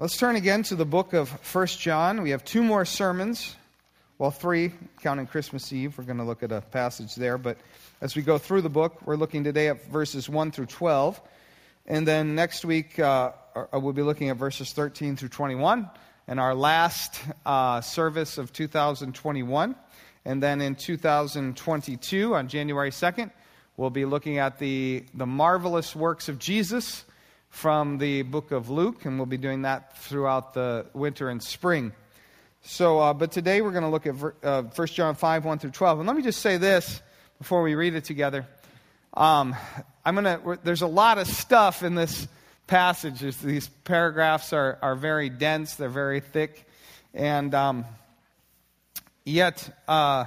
Let's turn again to the book of 1 John. We have two more sermons. Well, three, counting Christmas Eve. We're going to look at a passage there. But as we go through the book, we're looking today at verses 1 through 12. And then next week, uh, uh we'll be looking at verses 13 through 21. And our last uh, service of 2021. And then in 2022, on January 2nd, we'll be looking at the, the marvelous works of Jesus from the book of Luke, and we'll be doing that throughout the winter and spring. So, uh, but today we're going to look at uh, 1 John 5, 1 through 12. And let me just say this before we read it together. Um, I'm gonna, there's a lot of stuff in this passage. These paragraphs are, are very dense, they're very thick. And um, yet, uh,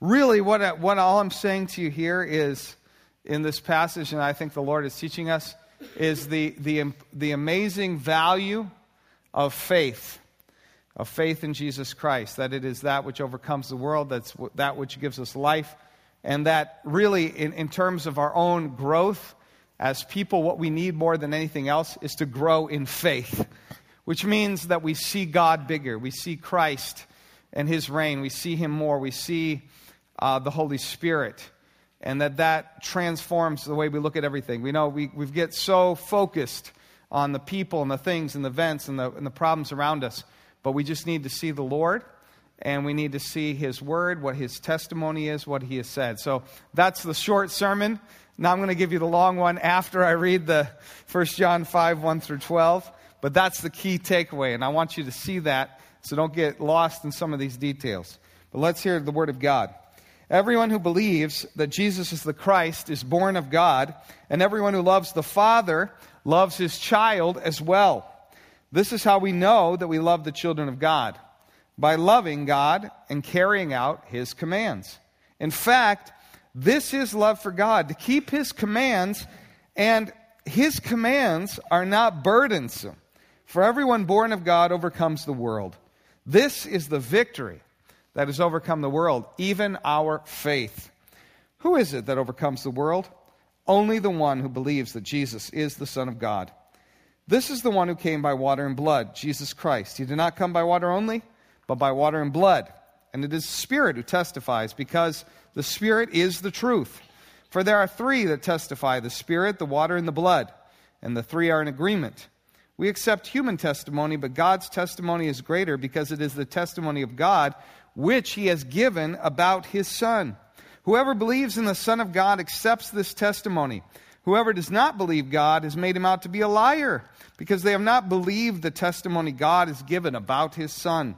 really, what, what all I'm saying to you here is in this passage, and I think the Lord is teaching us, is the, the, the amazing value of faith, of faith in Jesus Christ, that it is that which overcomes the world, that's that which gives us life, and that really, in, in terms of our own growth as people, what we need more than anything else is to grow in faith, which means that we see God bigger, we see Christ and his reign, we see him more, we see uh, the Holy Spirit and that that transforms the way we look at everything. We know we, we get so focused on the people and the things and the events and the, and the problems around us, but we just need to see the Lord and we need to see His Word, what His testimony is, what He has said. So that's the short sermon. Now I'm going to give you the long one after I read the 1 John 5 1 through 12. But that's the key takeaway, and I want you to see that so don't get lost in some of these details. But let's hear the Word of God. Everyone who believes that Jesus is the Christ is born of God, and everyone who loves the Father loves his child as well. This is how we know that we love the children of God by loving God and carrying out his commands. In fact, this is love for God, to keep his commands, and his commands are not burdensome. For everyone born of God overcomes the world. This is the victory that has overcome the world, even our faith. Who is it that overcomes the world? Only the one who believes that Jesus is the Son of God. This is the one who came by water and blood, Jesus Christ. He did not come by water only, but by water and blood. And it is the Spirit who testifies, because the Spirit is the truth. For there are three that testify the Spirit, the water, and the blood, and the three are in agreement. We accept human testimony, but God's testimony is greater because it is the testimony of God which he has given about his Son. Whoever believes in the Son of God accepts this testimony. Whoever does not believe God has made him out to be a liar, because they have not believed the testimony God has given about his Son.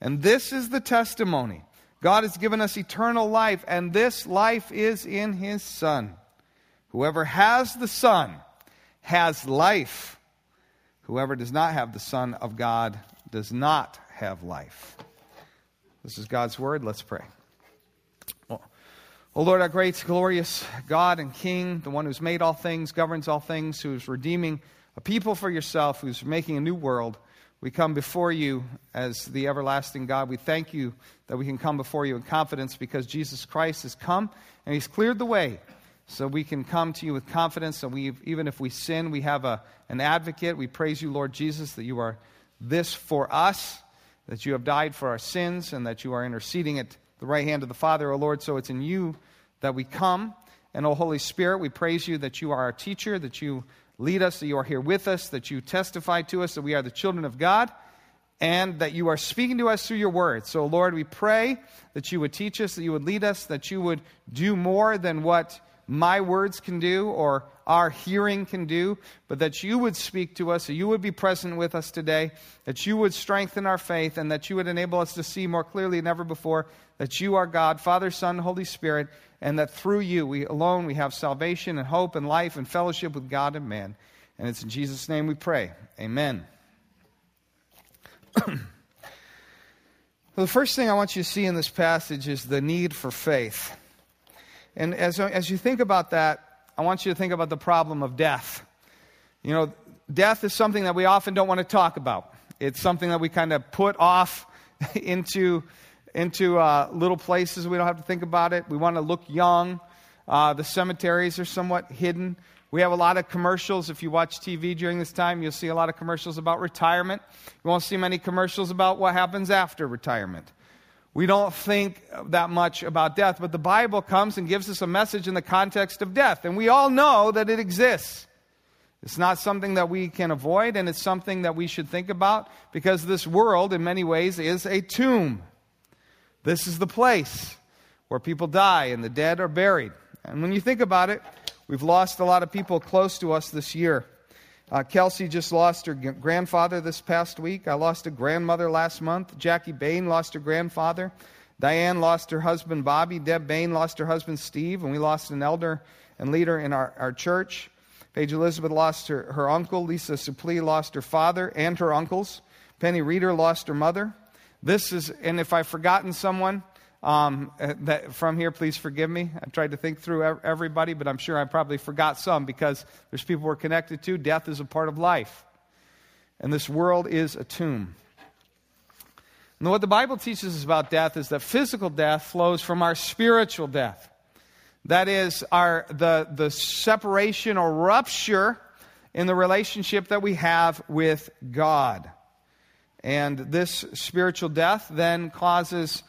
And this is the testimony God has given us eternal life, and this life is in his Son. Whoever has the Son has life. Whoever does not have the Son of God does not have life. This is God's word. Let's pray. Oh Lord, our great, glorious God and King, the one who's made all things, governs all things, who's redeeming a people for yourself, who's making a new world. We come before you as the everlasting God. We thank you that we can come before you in confidence because Jesus Christ has come and he's cleared the way. So we can come to you with confidence, and we, even if we sin, we have a, an advocate. We praise you, Lord Jesus, that you are this for us that you have died for our sins and that you are interceding at the right hand of the Father, O Lord. So it's in you that we come. And, O Holy Spirit, we praise you that you are our teacher, that you lead us, that you are here with us, that you testify to us that we are the children of God, and that you are speaking to us through your word. So, Lord, we pray that you would teach us, that you would lead us, that you would do more than what my words can do or our hearing can do, but that you would speak to us, that you would be present with us today, that you would strengthen our faith, and that you would enable us to see more clearly than ever before that you are God, Father, Son, Holy Spirit, and that through you we alone we have salvation and hope and life and fellowship with God and man. And it's in Jesus' name we pray. Amen. well, the first thing I want you to see in this passage is the need for faith. And as, as you think about that, I want you to think about the problem of death. You know, death is something that we often don't want to talk about. It's something that we kind of put off into, into uh, little places. We don't have to think about it. We want to look young. Uh, the cemeteries are somewhat hidden We have a lot of commercials. If you watch TV during this time, you'll see a lot of commercials about retirement. You won't see many commercials about what happens after retirement. We don't think that much about death, but the Bible comes and gives us a message in the context of death, and we all know that it exists. It's not something that we can avoid, and it's something that we should think about because this world, in many ways, is a tomb. This is the place where people die and the dead are buried. And when you think about it, we've lost a lot of people close to us this year. Uh, Kelsey just lost her g- grandfather this past week. I lost a grandmother last month. Jackie Bain lost her grandfather. Diane lost her husband Bobby. Deb Bain lost her husband Steve. And we lost an elder and leader in our, our church. Paige Elizabeth lost her, her uncle. Lisa Suplee lost her father and her uncles. Penny Reeder lost her mother. This is, and if I've forgotten someone um, uh, that, from here, please forgive me. I tried to think through everybody, but I'm sure I probably forgot some because there's people we're connected to. Death is a part of life, and this world is a tomb. And what the Bible teaches us about death is that physical death flows from our spiritual death. That is our, the, the separation or rupture in the relationship that we have with God. And this spiritual death then causes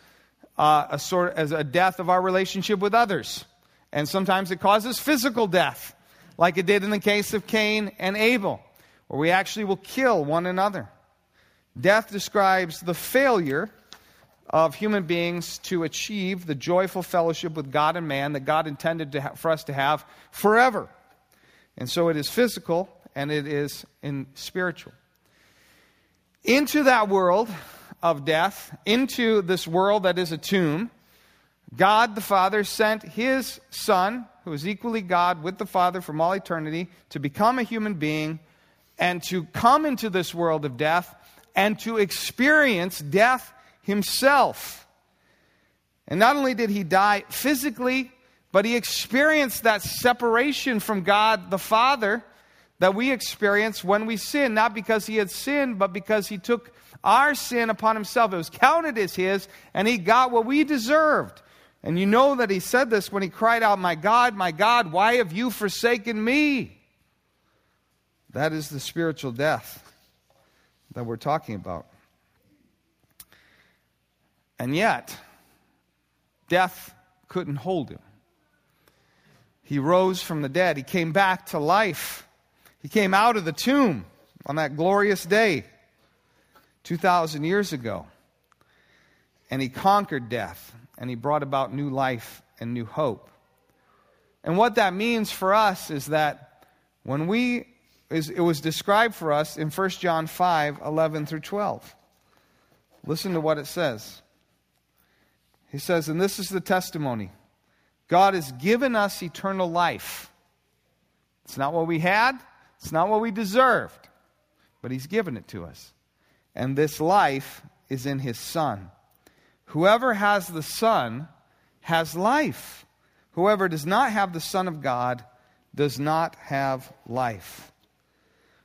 uh, a sort as a death of our relationship with others. And sometimes it causes physical death, like it did in the case of Cain and Abel, where we actually will kill one another. Death describes the failure of human beings to achieve the joyful fellowship with God and man that God intended ha- for us to have forever. And so it is physical and it is in spiritual. Into that world of death, into this world that is a tomb, God the Father sent his Son, who is equally God with the Father from all eternity, to become a human being and to come into this world of death and to experience death himself. And not only did he die physically, but he experienced that separation from God the Father that we experience when we sin, not because he had sinned, but because he took our sin upon himself. It was counted as his, and he got what we deserved. And you know that he said this when he cried out, My God, my God, why have you forsaken me? That is the spiritual death that we're talking about. And yet, death couldn't hold him. He rose from the dead, he came back to life. He came out of the tomb on that glorious day 2,000 years ago. And he conquered death and he brought about new life and new hope. And what that means for us is that when we, is, it was described for us in 1 John 5 11 through 12. Listen to what it says. He says, And this is the testimony God has given us eternal life. It's not what we had, it's not what we deserved, but He's given it to us. And this life is in His Son. Whoever has the Son has life. Whoever does not have the Son of God does not have life.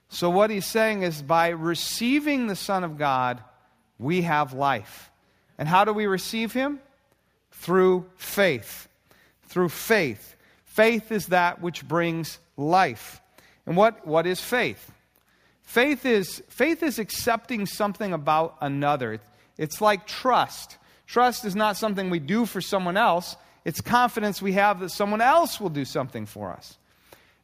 So, what he's saying is by receiving the Son of God, we have life. And how do we receive him? Through faith. Through faith. Faith is that which brings life. And what, what is faith? Faith is, faith is accepting something about another. It's like trust. Trust is not something we do for someone else, it's confidence we have that someone else will do something for us.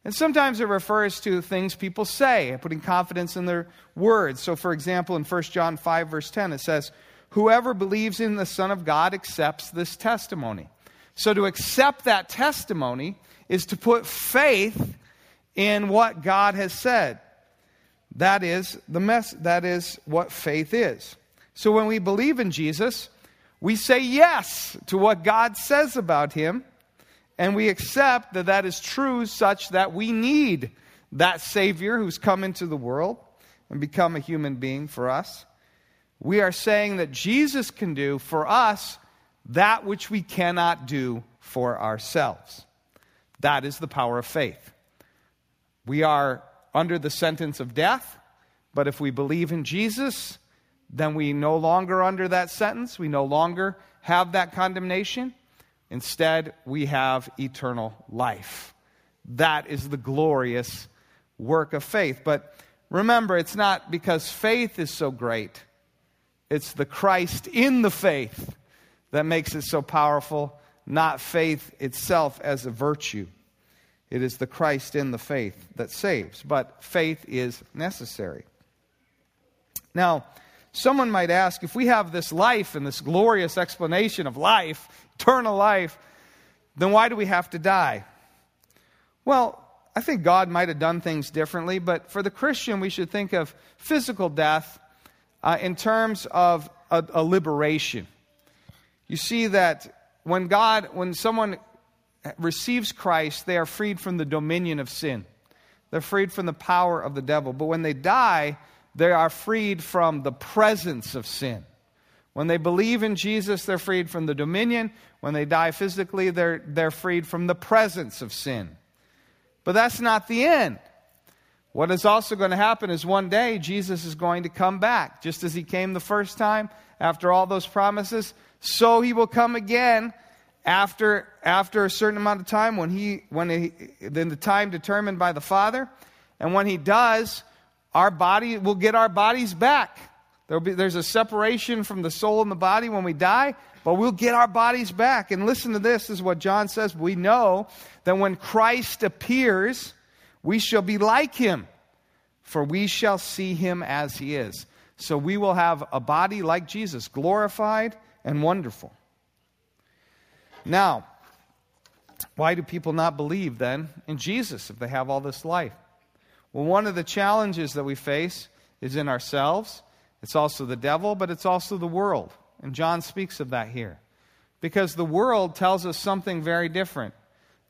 And sometimes it refers to things people say, putting confidence in their words. So, for example, in 1 John 5, verse 10, it says, Whoever believes in the Son of God accepts this testimony. So, to accept that testimony is to put faith in what God has said. That is the mess that is what faith is. So when we believe in Jesus, we say yes to what God says about him and we accept that that is true such that we need that savior who's come into the world and become a human being for us. We are saying that Jesus can do for us that which we cannot do for ourselves. That is the power of faith. We are under the sentence of death, but if we believe in Jesus, then we no longer under that sentence. We no longer have that condemnation. Instead, we have eternal life. That is the glorious work of faith. But remember, it's not because faith is so great, it's the Christ in the faith that makes it so powerful, not faith itself as a virtue. It is the Christ in the faith that saves, but faith is necessary. Now, someone might ask if we have this life and this glorious explanation of life, eternal life, then why do we have to die? Well, I think God might have done things differently, but for the Christian, we should think of physical death uh, in terms of a, a liberation. You see that when God, when someone receives Christ, they are freed from the dominion of sin. They're freed from the power of the devil. But when they die, they are freed from the presence of sin. When they believe in Jesus, they're freed from the dominion. When they die physically, they're, they're freed from the presence of sin. But that's not the end. What is also going to happen is one day Jesus is going to come back, just as he came the first time after all those promises. So he will come again after, after a certain amount of time when he, when he, then the time determined by the Father. And when he does, our body will get our bodies back. There'll be, there's a separation from the soul and the body when we die, but we'll get our bodies back. And listen to this, this is what John says. We know that when Christ appears, we shall be like him, for we shall see him as he is. So we will have a body like Jesus, glorified and wonderful. Now, why do people not believe then in Jesus if they have all this life? Well, one of the challenges that we face is in ourselves. It's also the devil, but it's also the world. And John speaks of that here. Because the world tells us something very different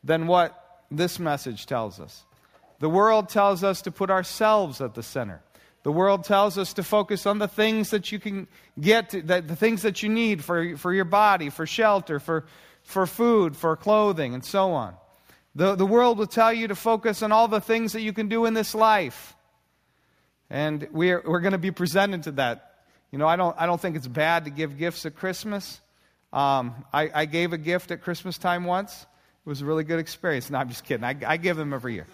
than what this message tells us. The world tells us to put ourselves at the center. The world tells us to focus on the things that you can get, to, the, the things that you need for, for your body, for shelter, for, for food, for clothing, and so on. The, the world will tell you to focus on all the things that you can do in this life. And we're, we're going to be presented to that. You know, I don't, I don't think it's bad to give gifts at Christmas. Um, I, I gave a gift at Christmas time once. It was a really good experience. No, I'm just kidding. I, I give them every year.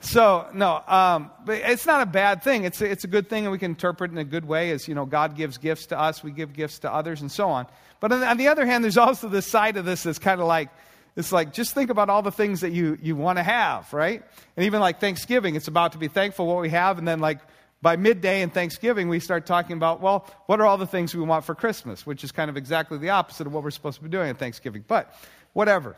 So, no, um, but it's not a bad thing. It's a, it's a good thing, and we can interpret in a good way as, you know, God gives gifts to us, we give gifts to others, and so on. But on the, on the other hand, there's also this side of this that's kind of like, it's like, just think about all the things that you, you want to have, right? And even like Thanksgiving, it's about to be thankful what we have, and then like by midday in Thanksgiving, we start talking about, well, what are all the things we want for Christmas? Which is kind of exactly the opposite of what we're supposed to be doing at Thanksgiving. But whatever.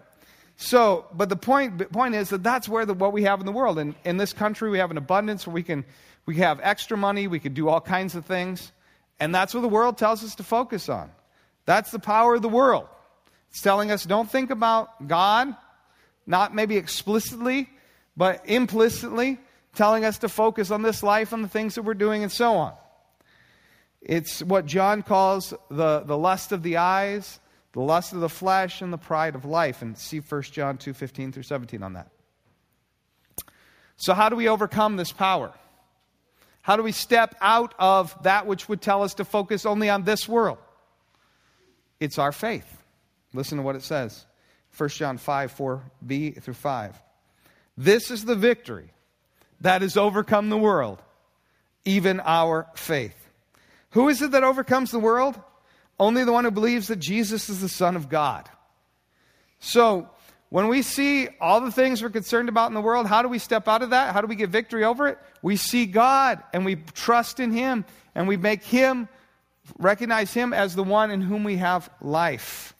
So, but the point, point is that that's where the, what we have in the world. And in this country, we have an abundance where we can, we have extra money, we can do all kinds of things. And that's what the world tells us to focus on. That's the power of the world. It's telling us don't think about God, not maybe explicitly, but implicitly, telling us to focus on this life, on the things that we're doing, and so on. It's what John calls the, the lust of the eyes, the lust of the flesh, and the pride of life. And see 1 John 2 15 through 17 on that. So, how do we overcome this power? How do we step out of that which would tell us to focus only on this world? It's our faith. Listen to what it says 1 John 5 4b through 5. This is the victory that has overcome the world, even our faith. Who is it that overcomes the world? Only the one who believes that Jesus is the Son of God. So, when we see all the things we're concerned about in the world, how do we step out of that? How do we get victory over it? We see God and we trust in Him and we make Him recognize Him as the one in whom we have life.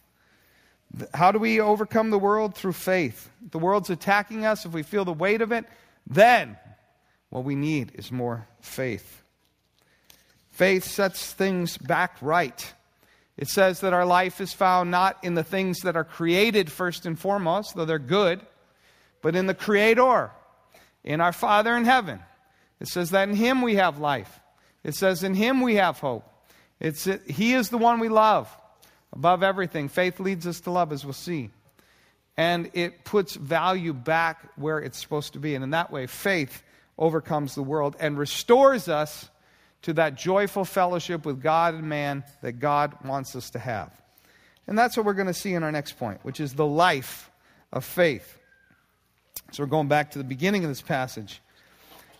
How do we overcome the world? Through faith. The world's attacking us. If we feel the weight of it, then what we need is more faith. Faith sets things back right. It says that our life is found not in the things that are created first and foremost, though they're good, but in the Creator, in our Father in heaven. It says that in Him we have life. It says in Him we have hope. It's, he is the one we love above everything. Faith leads us to love, as we'll see. And it puts value back where it's supposed to be. And in that way, faith overcomes the world and restores us to that joyful fellowship with God and man that God wants us to have. And that's what we're going to see in our next point, which is the life of faith. So we're going back to the beginning of this passage.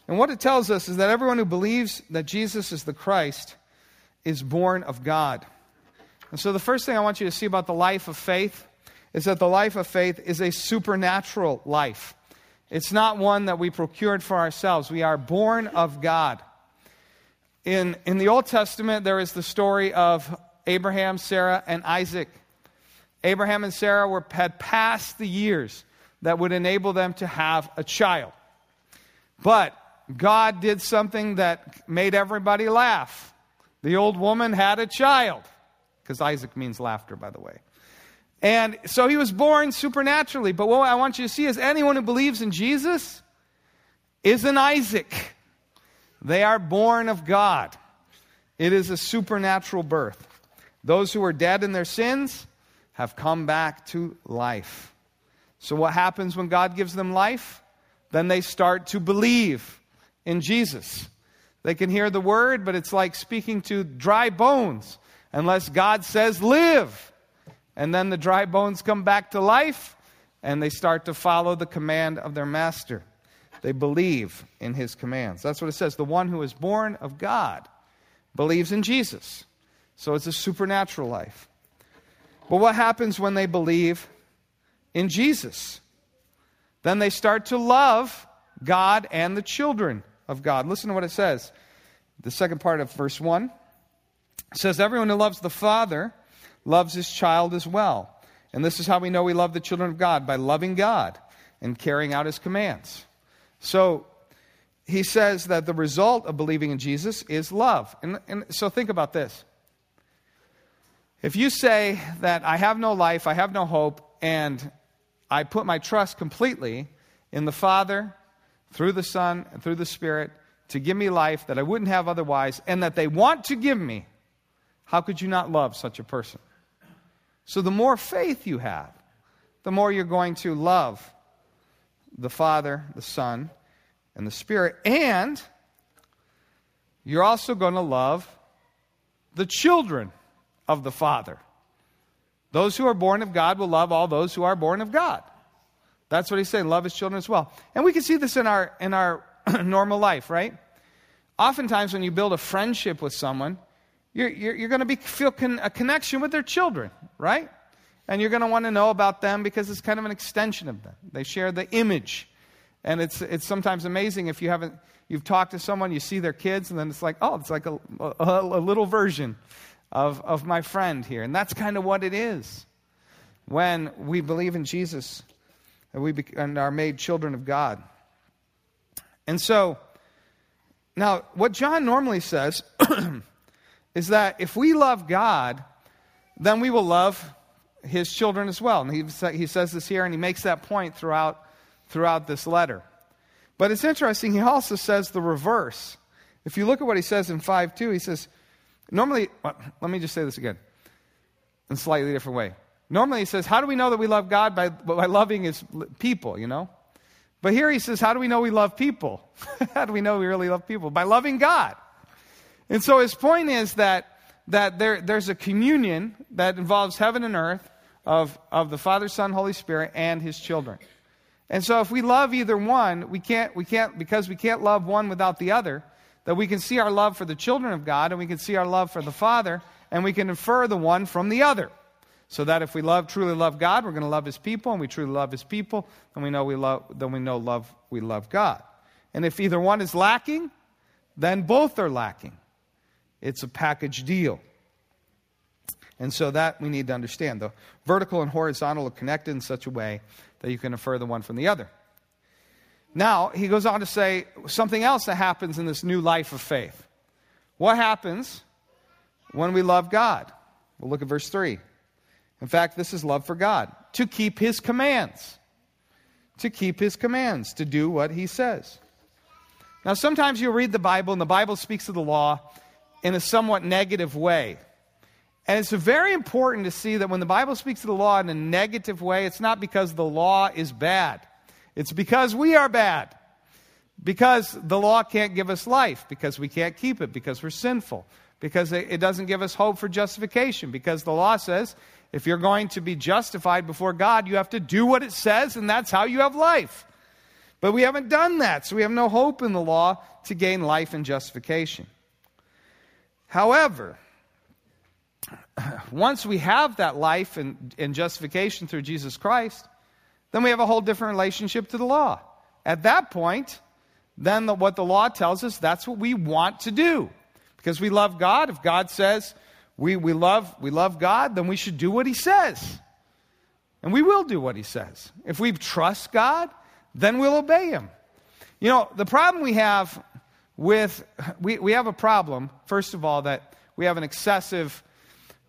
And what it tells us is that everyone who believes that Jesus is the Christ is born of God. And so the first thing I want you to see about the life of faith is that the life of faith is a supernatural life. It's not one that we procured for ourselves. We are born of God. In, in the Old Testament, there is the story of Abraham, Sarah, and Isaac. Abraham and Sarah were, had passed the years that would enable them to have a child. But God did something that made everybody laugh. The old woman had a child, because Isaac means laughter, by the way. And so he was born supernaturally. But what I want you to see is anyone who believes in Jesus is an Isaac. They are born of God. It is a supernatural birth. Those who are dead in their sins have come back to life. So, what happens when God gives them life? Then they start to believe in Jesus. They can hear the word, but it's like speaking to dry bones unless God says, live. And then the dry bones come back to life and they start to follow the command of their master. They believe in his commands. That's what it says. The one who is born of God believes in Jesus. So it's a supernatural life. But what happens when they believe in Jesus? Then they start to love God and the children of God. Listen to what it says. The second part of verse 1 it says, Everyone who loves the Father loves his child as well. And this is how we know we love the children of God by loving God and carrying out his commands. So he says that the result of believing in Jesus is love. And, and so think about this. If you say that I have no life, I have no hope, and I put my trust completely in the Father, through the Son, and through the Spirit to give me life that I wouldn't have otherwise, and that they want to give me, how could you not love such a person? So the more faith you have, the more you're going to love the Father, the Son, and the Spirit. And you're also going to love the children of the Father. Those who are born of God will love all those who are born of God. That's what he's saying. Love his children as well. And we can see this in our, in our normal life, right? Oftentimes, when you build a friendship with someone, you're, you're, you're going to feel con- a connection with their children, right? And you're going to want to know about them because it's kind of an extension of them. They share the image. And it's, it's sometimes amazing if you haven't, you've talked to someone, you see their kids, and then it's like, oh, it's like a, a, a little version of, of my friend here. And that's kind of what it is when we believe in Jesus and, we be, and are made children of God. And so, now, what John normally says is that if we love God, then we will love his children as well. And he, he says this here, and he makes that point throughout, throughout this letter. But it's interesting, he also says the reverse. If you look at what he says in 5 2, he says, Normally, let me just say this again in a slightly different way. Normally, he says, How do we know that we love God? By, by loving his people, you know? But here he says, How do we know we love people? How do we know we really love people? By loving God. And so his point is that, that there, there's a communion that involves heaven and earth of, of the Father, Son, Holy Spirit, and his children. And so if we love either one, we can't, we can't, because we can't love one without the other, that we can see our love for the children of God and we can see our love for the Father and we can infer the one from the other. So that if we love truly love God, we're going to love his people, and we truly love his people, then we know we love then we know love we love God. And if either one is lacking, then both are lacking. It's a package deal. And so that we need to understand. The vertical and horizontal are connected in such a way that you can infer the one from the other. Now, he goes on to say something else that happens in this new life of faith. What happens when we love God? We'll look at verse 3. In fact, this is love for God to keep his commands. To keep his commands, to do what he says. Now, sometimes you'll read the Bible, and the Bible speaks of the law in a somewhat negative way. And it's very important to see that when the Bible speaks of the law in a negative way, it's not because the law is bad. It's because we are bad. Because the law can't give us life, because we can't keep it, because we're sinful, because it doesn't give us hope for justification, because the law says if you're going to be justified before God, you have to do what it says, and that's how you have life. But we haven't done that, so we have no hope in the law to gain life and justification. However, once we have that life and, and justification through Jesus Christ, then we have a whole different relationship to the law. At that point, then the, what the law tells us, that's what we want to do. Because we love God. If God says we, we, love, we love God, then we should do what He says. And we will do what He says. If we trust God, then we'll obey Him. You know, the problem we have with, we, we have a problem, first of all, that we have an excessive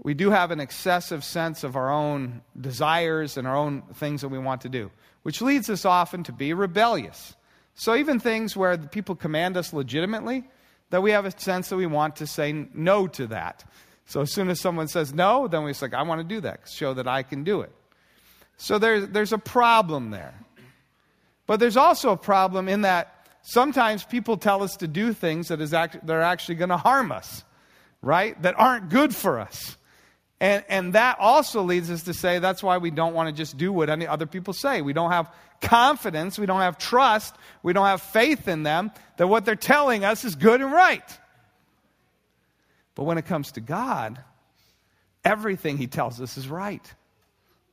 we do have an excessive sense of our own desires and our own things that we want to do, which leads us often to be rebellious. So, even things where people command us legitimately, that we have a sense that we want to say no to that. So, as soon as someone says no, then we're like, I want to do that, show that I can do it. So, there's, there's a problem there. But there's also a problem in that sometimes people tell us to do things that, is act- that are actually going to harm us, right? That aren't good for us. And, and that also leads us to say that's why we don't want to just do what any other people say. We don't have confidence, we don't have trust, we don't have faith in them that what they're telling us is good and right. But when it comes to God, everything He tells us is right.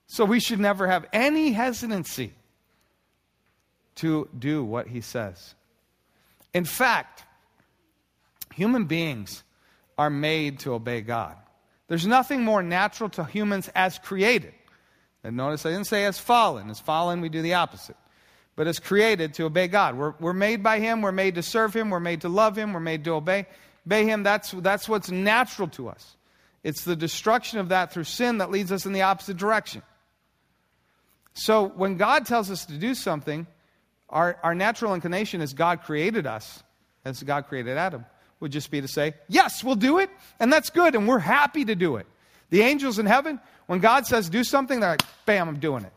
So we should never have any hesitancy to do what He says. In fact, human beings are made to obey God. There's nothing more natural to humans as created. And notice I didn't say as fallen. As fallen, we do the opposite. But as created to obey God. We're, we're made by Him. We're made to serve Him. We're made to love Him. We're made to obey, obey Him. That's, that's what's natural to us. It's the destruction of that through sin that leads us in the opposite direction. So when God tells us to do something, our, our natural inclination is God created us, as God created Adam, would just be to say, Yes, we'll do it, and that's good, and we're happy to do it. The angels in heaven, when God says do something, they're like, Bam, I'm doing it.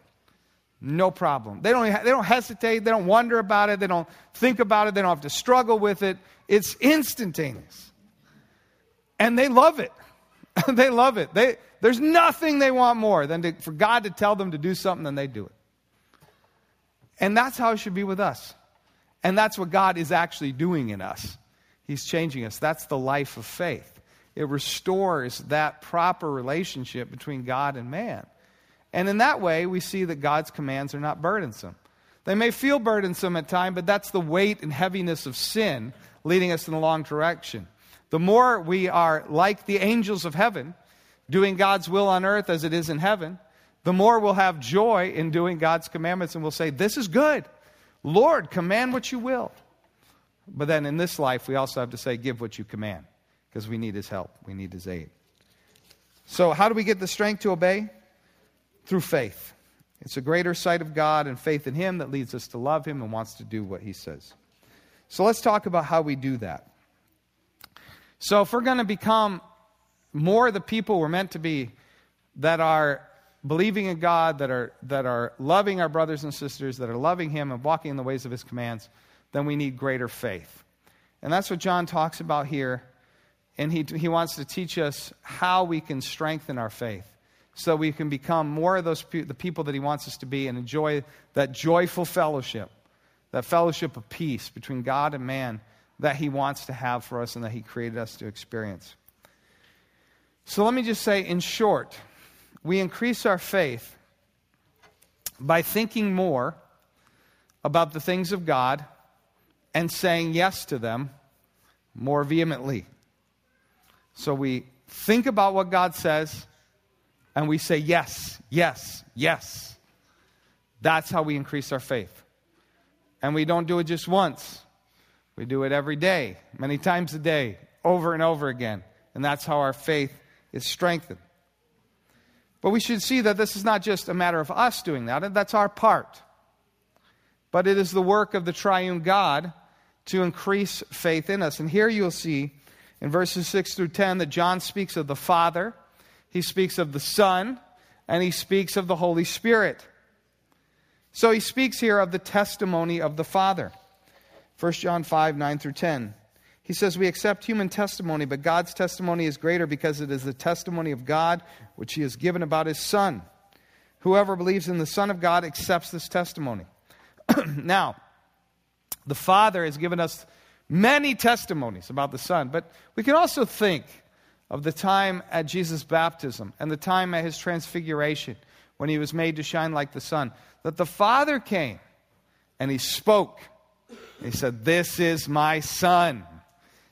No problem. They don't, they don't hesitate, they don't wonder about it, they don't think about it, they don't have to struggle with it. It's instantaneous. And they love it. they love it. They, there's nothing they want more than to, for God to tell them to do something, and they do it. And that's how it should be with us. And that's what God is actually doing in us. He's changing us. That's the life of faith. It restores that proper relationship between God and man. And in that way, we see that God's commands are not burdensome. They may feel burdensome at times, but that's the weight and heaviness of sin leading us in the wrong direction. The more we are like the angels of heaven, doing God's will on earth as it is in heaven, the more we'll have joy in doing God's commandments and we'll say, This is good. Lord, command what you will. But then in this life, we also have to say, give what you command, because we need his help. We need his aid. So, how do we get the strength to obey? Through faith. It's a greater sight of God and faith in him that leads us to love him and wants to do what he says. So, let's talk about how we do that. So, if we're going to become more the people we're meant to be that are believing in God, that are, that are loving our brothers and sisters, that are loving him and walking in the ways of his commands, then we need greater faith. And that's what John talks about here. And he, he wants to teach us how we can strengthen our faith so we can become more of those the people that he wants us to be and enjoy that joyful fellowship, that fellowship of peace between God and man that he wants to have for us and that he created us to experience. So let me just say, in short, we increase our faith by thinking more about the things of God and saying yes to them more vehemently. So we think about what God says and we say yes, yes, yes. That's how we increase our faith. And we don't do it just once, we do it every day, many times a day, over and over again. And that's how our faith is strengthened. But we should see that this is not just a matter of us doing that, that's our part. But it is the work of the triune God to increase faith in us. And here you'll see in verses 6 through 10 that John speaks of the Father, he speaks of the Son, and he speaks of the Holy Spirit. So he speaks here of the testimony of the Father. 1 John 5 9 through 10. He says, We accept human testimony, but God's testimony is greater because it is the testimony of God which he has given about his Son. Whoever believes in the Son of God accepts this testimony. now, The Father has given us many testimonies about the Son, but we can also think of the time at Jesus' baptism and the time at his transfiguration when he was made to shine like the sun, that the Father came and he spoke. He said, This is my Son,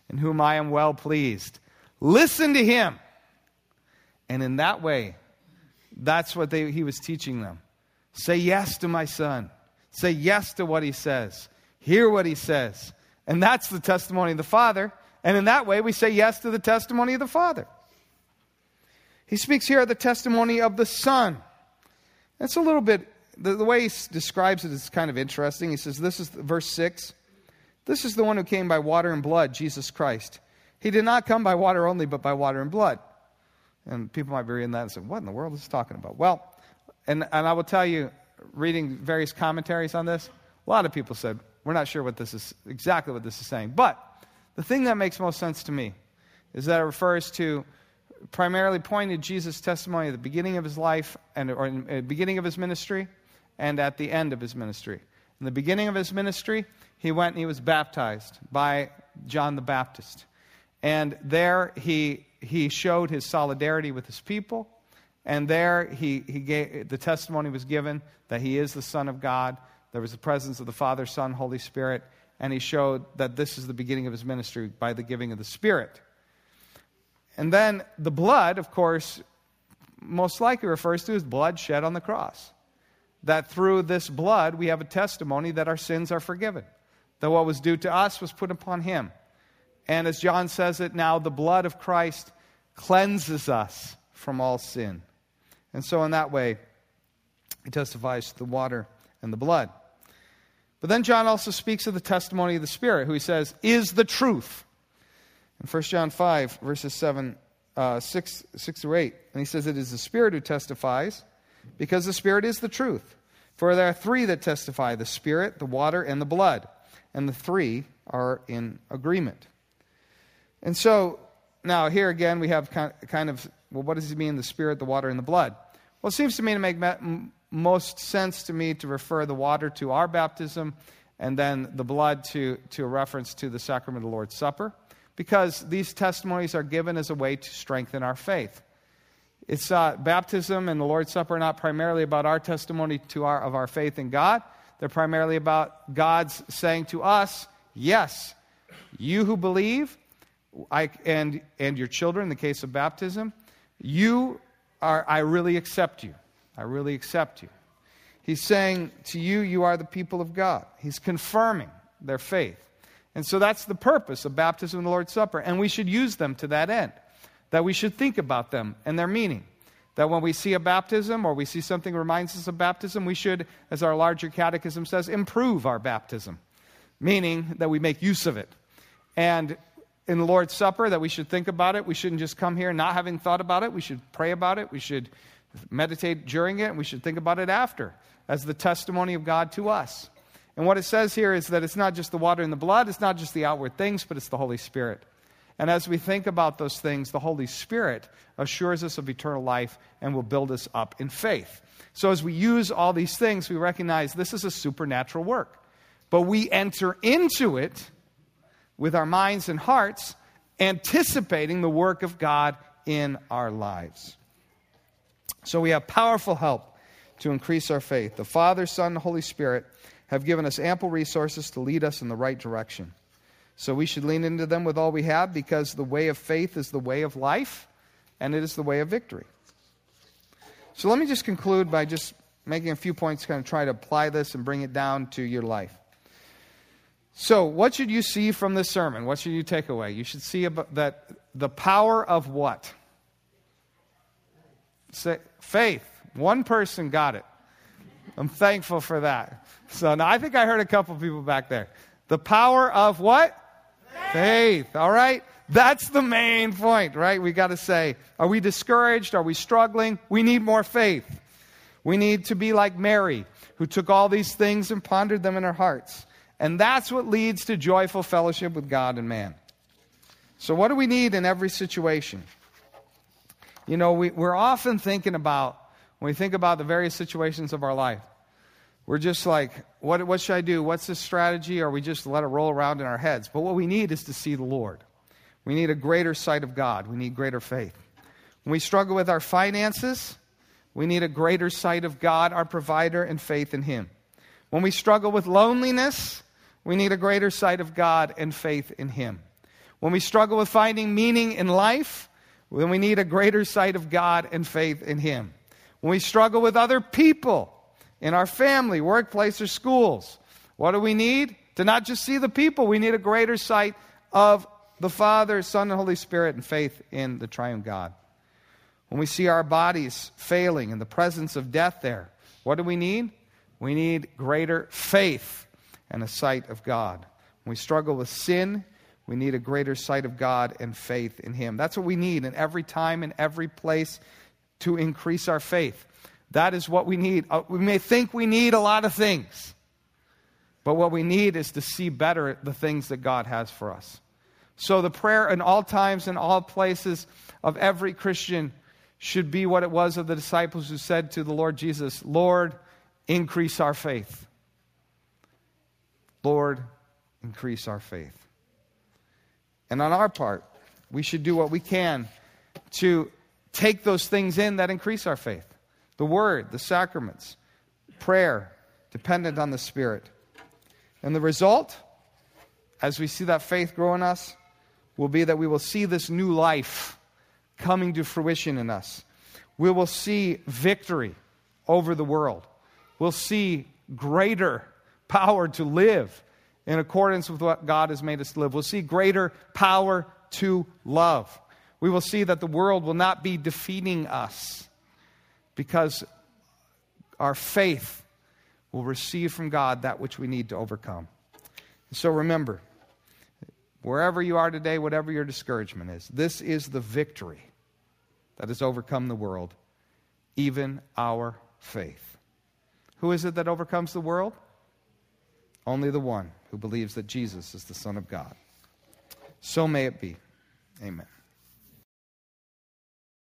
in whom I am well pleased. Listen to him. And in that way, that's what they, he was teaching them. Say yes to my son. Say yes to what he says. Hear what he says. And that's the testimony of the Father. And in that way, we say yes to the testimony of the Father. He speaks here of the testimony of the Son. That's a little bit, the, the way he describes it is kind of interesting. He says, This is verse 6. This is the one who came by water and blood, Jesus Christ. He did not come by water only, but by water and blood. And people might be reading that and say, What in the world is he talking about? Well, and, and I will tell you, reading various commentaries on this, a lot of people said, We're not sure what this is, exactly what this is saying. But the thing that makes most sense to me is that it refers to primarily pointing to Jesus' testimony at the beginning of his life and, or in the uh, beginning of his ministry and at the end of his ministry. In the beginning of his ministry, he went and he was baptized by John the Baptist. And there he, he showed his solidarity with his people. And there he, he gave, the testimony was given that he is the Son of God. There was the presence of the Father, Son, Holy Spirit. And he showed that this is the beginning of his ministry by the giving of the Spirit. And then the blood, of course, most likely refers to his blood shed on the cross. That through this blood we have a testimony that our sins are forgiven. That what was due to us was put upon him. And as John says it now, the blood of Christ cleanses us from all sin. And so, in that way, he testifies to the water and the blood. But then John also speaks of the testimony of the Spirit, who he says is the truth. In 1 John 5, verses 7, uh, 6, 6 through 8. And he says, It is the Spirit who testifies, because the Spirit is the truth. For there are three that testify the Spirit, the water, and the blood. And the three are in agreement. And so, now here again, we have kind of, well, what does he mean, the Spirit, the water, and the blood? Well, it seems to me to make most sense to me to refer the water to our baptism and then the blood to, to a reference to the sacrament of the Lord's Supper because these testimonies are given as a way to strengthen our faith. It's uh, baptism and the Lord's Supper are not primarily about our testimony to our, of our faith in God. They're primarily about God's saying to us, Yes, you who believe, I, and, and your children, in the case of baptism, you are, I really accept you. I really accept you. He's saying to you, you are the people of God. He's confirming their faith. And so that's the purpose of baptism and the Lord's Supper. And we should use them to that end, that we should think about them and their meaning. That when we see a baptism or we see something reminds us of baptism, we should, as our larger catechism says, improve our baptism, meaning that we make use of it. And in the Lord's Supper, that we should think about it. We shouldn't just come here not having thought about it. We should pray about it. We should meditate during it, and we should think about it after as the testimony of God to us. And what it says here is that it's not just the water and the blood, it's not just the outward things, but it's the Holy Spirit. And as we think about those things, the Holy Spirit assures us of eternal life and will build us up in faith. So as we use all these things, we recognize this is a supernatural work. But we enter into it with our minds and hearts, anticipating the work of God in our lives. So we have powerful help to increase our faith. The Father, Son, and Holy Spirit have given us ample resources to lead us in the right direction. So we should lean into them with all we have because the way of faith is the way of life and it is the way of victory. So let me just conclude by just making a few points, kind of try to apply this and bring it down to your life. So, what should you see from this sermon? What should you take away? You should see that the power of what? Faith. One person got it. I'm thankful for that. So now I think I heard a couple people back there. The power of what? Faith. Faith. All right? That's the main point, right? We got to say, are we discouraged? Are we struggling? We need more faith. We need to be like Mary, who took all these things and pondered them in her hearts. And that's what leads to joyful fellowship with God and man. So, what do we need in every situation? You know, we, we're often thinking about, when we think about the various situations of our life, we're just like, what, what should I do? What's the strategy? Or we just let it roll around in our heads. But what we need is to see the Lord. We need a greater sight of God. We need greater faith. When we struggle with our finances, we need a greater sight of God, our provider, and faith in Him. When we struggle with loneliness, we need a greater sight of God and faith in Him. When we struggle with finding meaning in life, then we need a greater sight of God and faith in Him. When we struggle with other people in our family, workplace, or schools, what do we need? To not just see the people, we need a greater sight of the Father, Son, and Holy Spirit and faith in the triune God. When we see our bodies failing in the presence of death there, what do we need? We need greater faith and a sight of God. When we struggle with sin, we need a greater sight of God and faith in Him. That's what we need in every time, in every place to increase our faith. That is what we need. Uh, we may think we need a lot of things, but what we need is to see better the things that God has for us. So, the prayer in all times and all places of every Christian should be what it was of the disciples who said to the Lord Jesus, Lord, increase our faith. Lord, increase our faith. And on our part, we should do what we can to take those things in that increase our faith the Word, the sacraments, prayer, dependent on the Spirit. And the result, as we see that faith grow in us, will be that we will see this new life coming to fruition in us. We will see victory over the world. We'll see greater power to live in accordance with what God has made us live. We'll see greater power to love. We will see that the world will not be defeating us because our faith will receive from God that which we need to overcome. So remember, wherever you are today, whatever your discouragement is, this is the victory that has overcome the world, even our faith. Who is it that overcomes the world? Only the one who believes that Jesus is the Son of God. So may it be. Amen.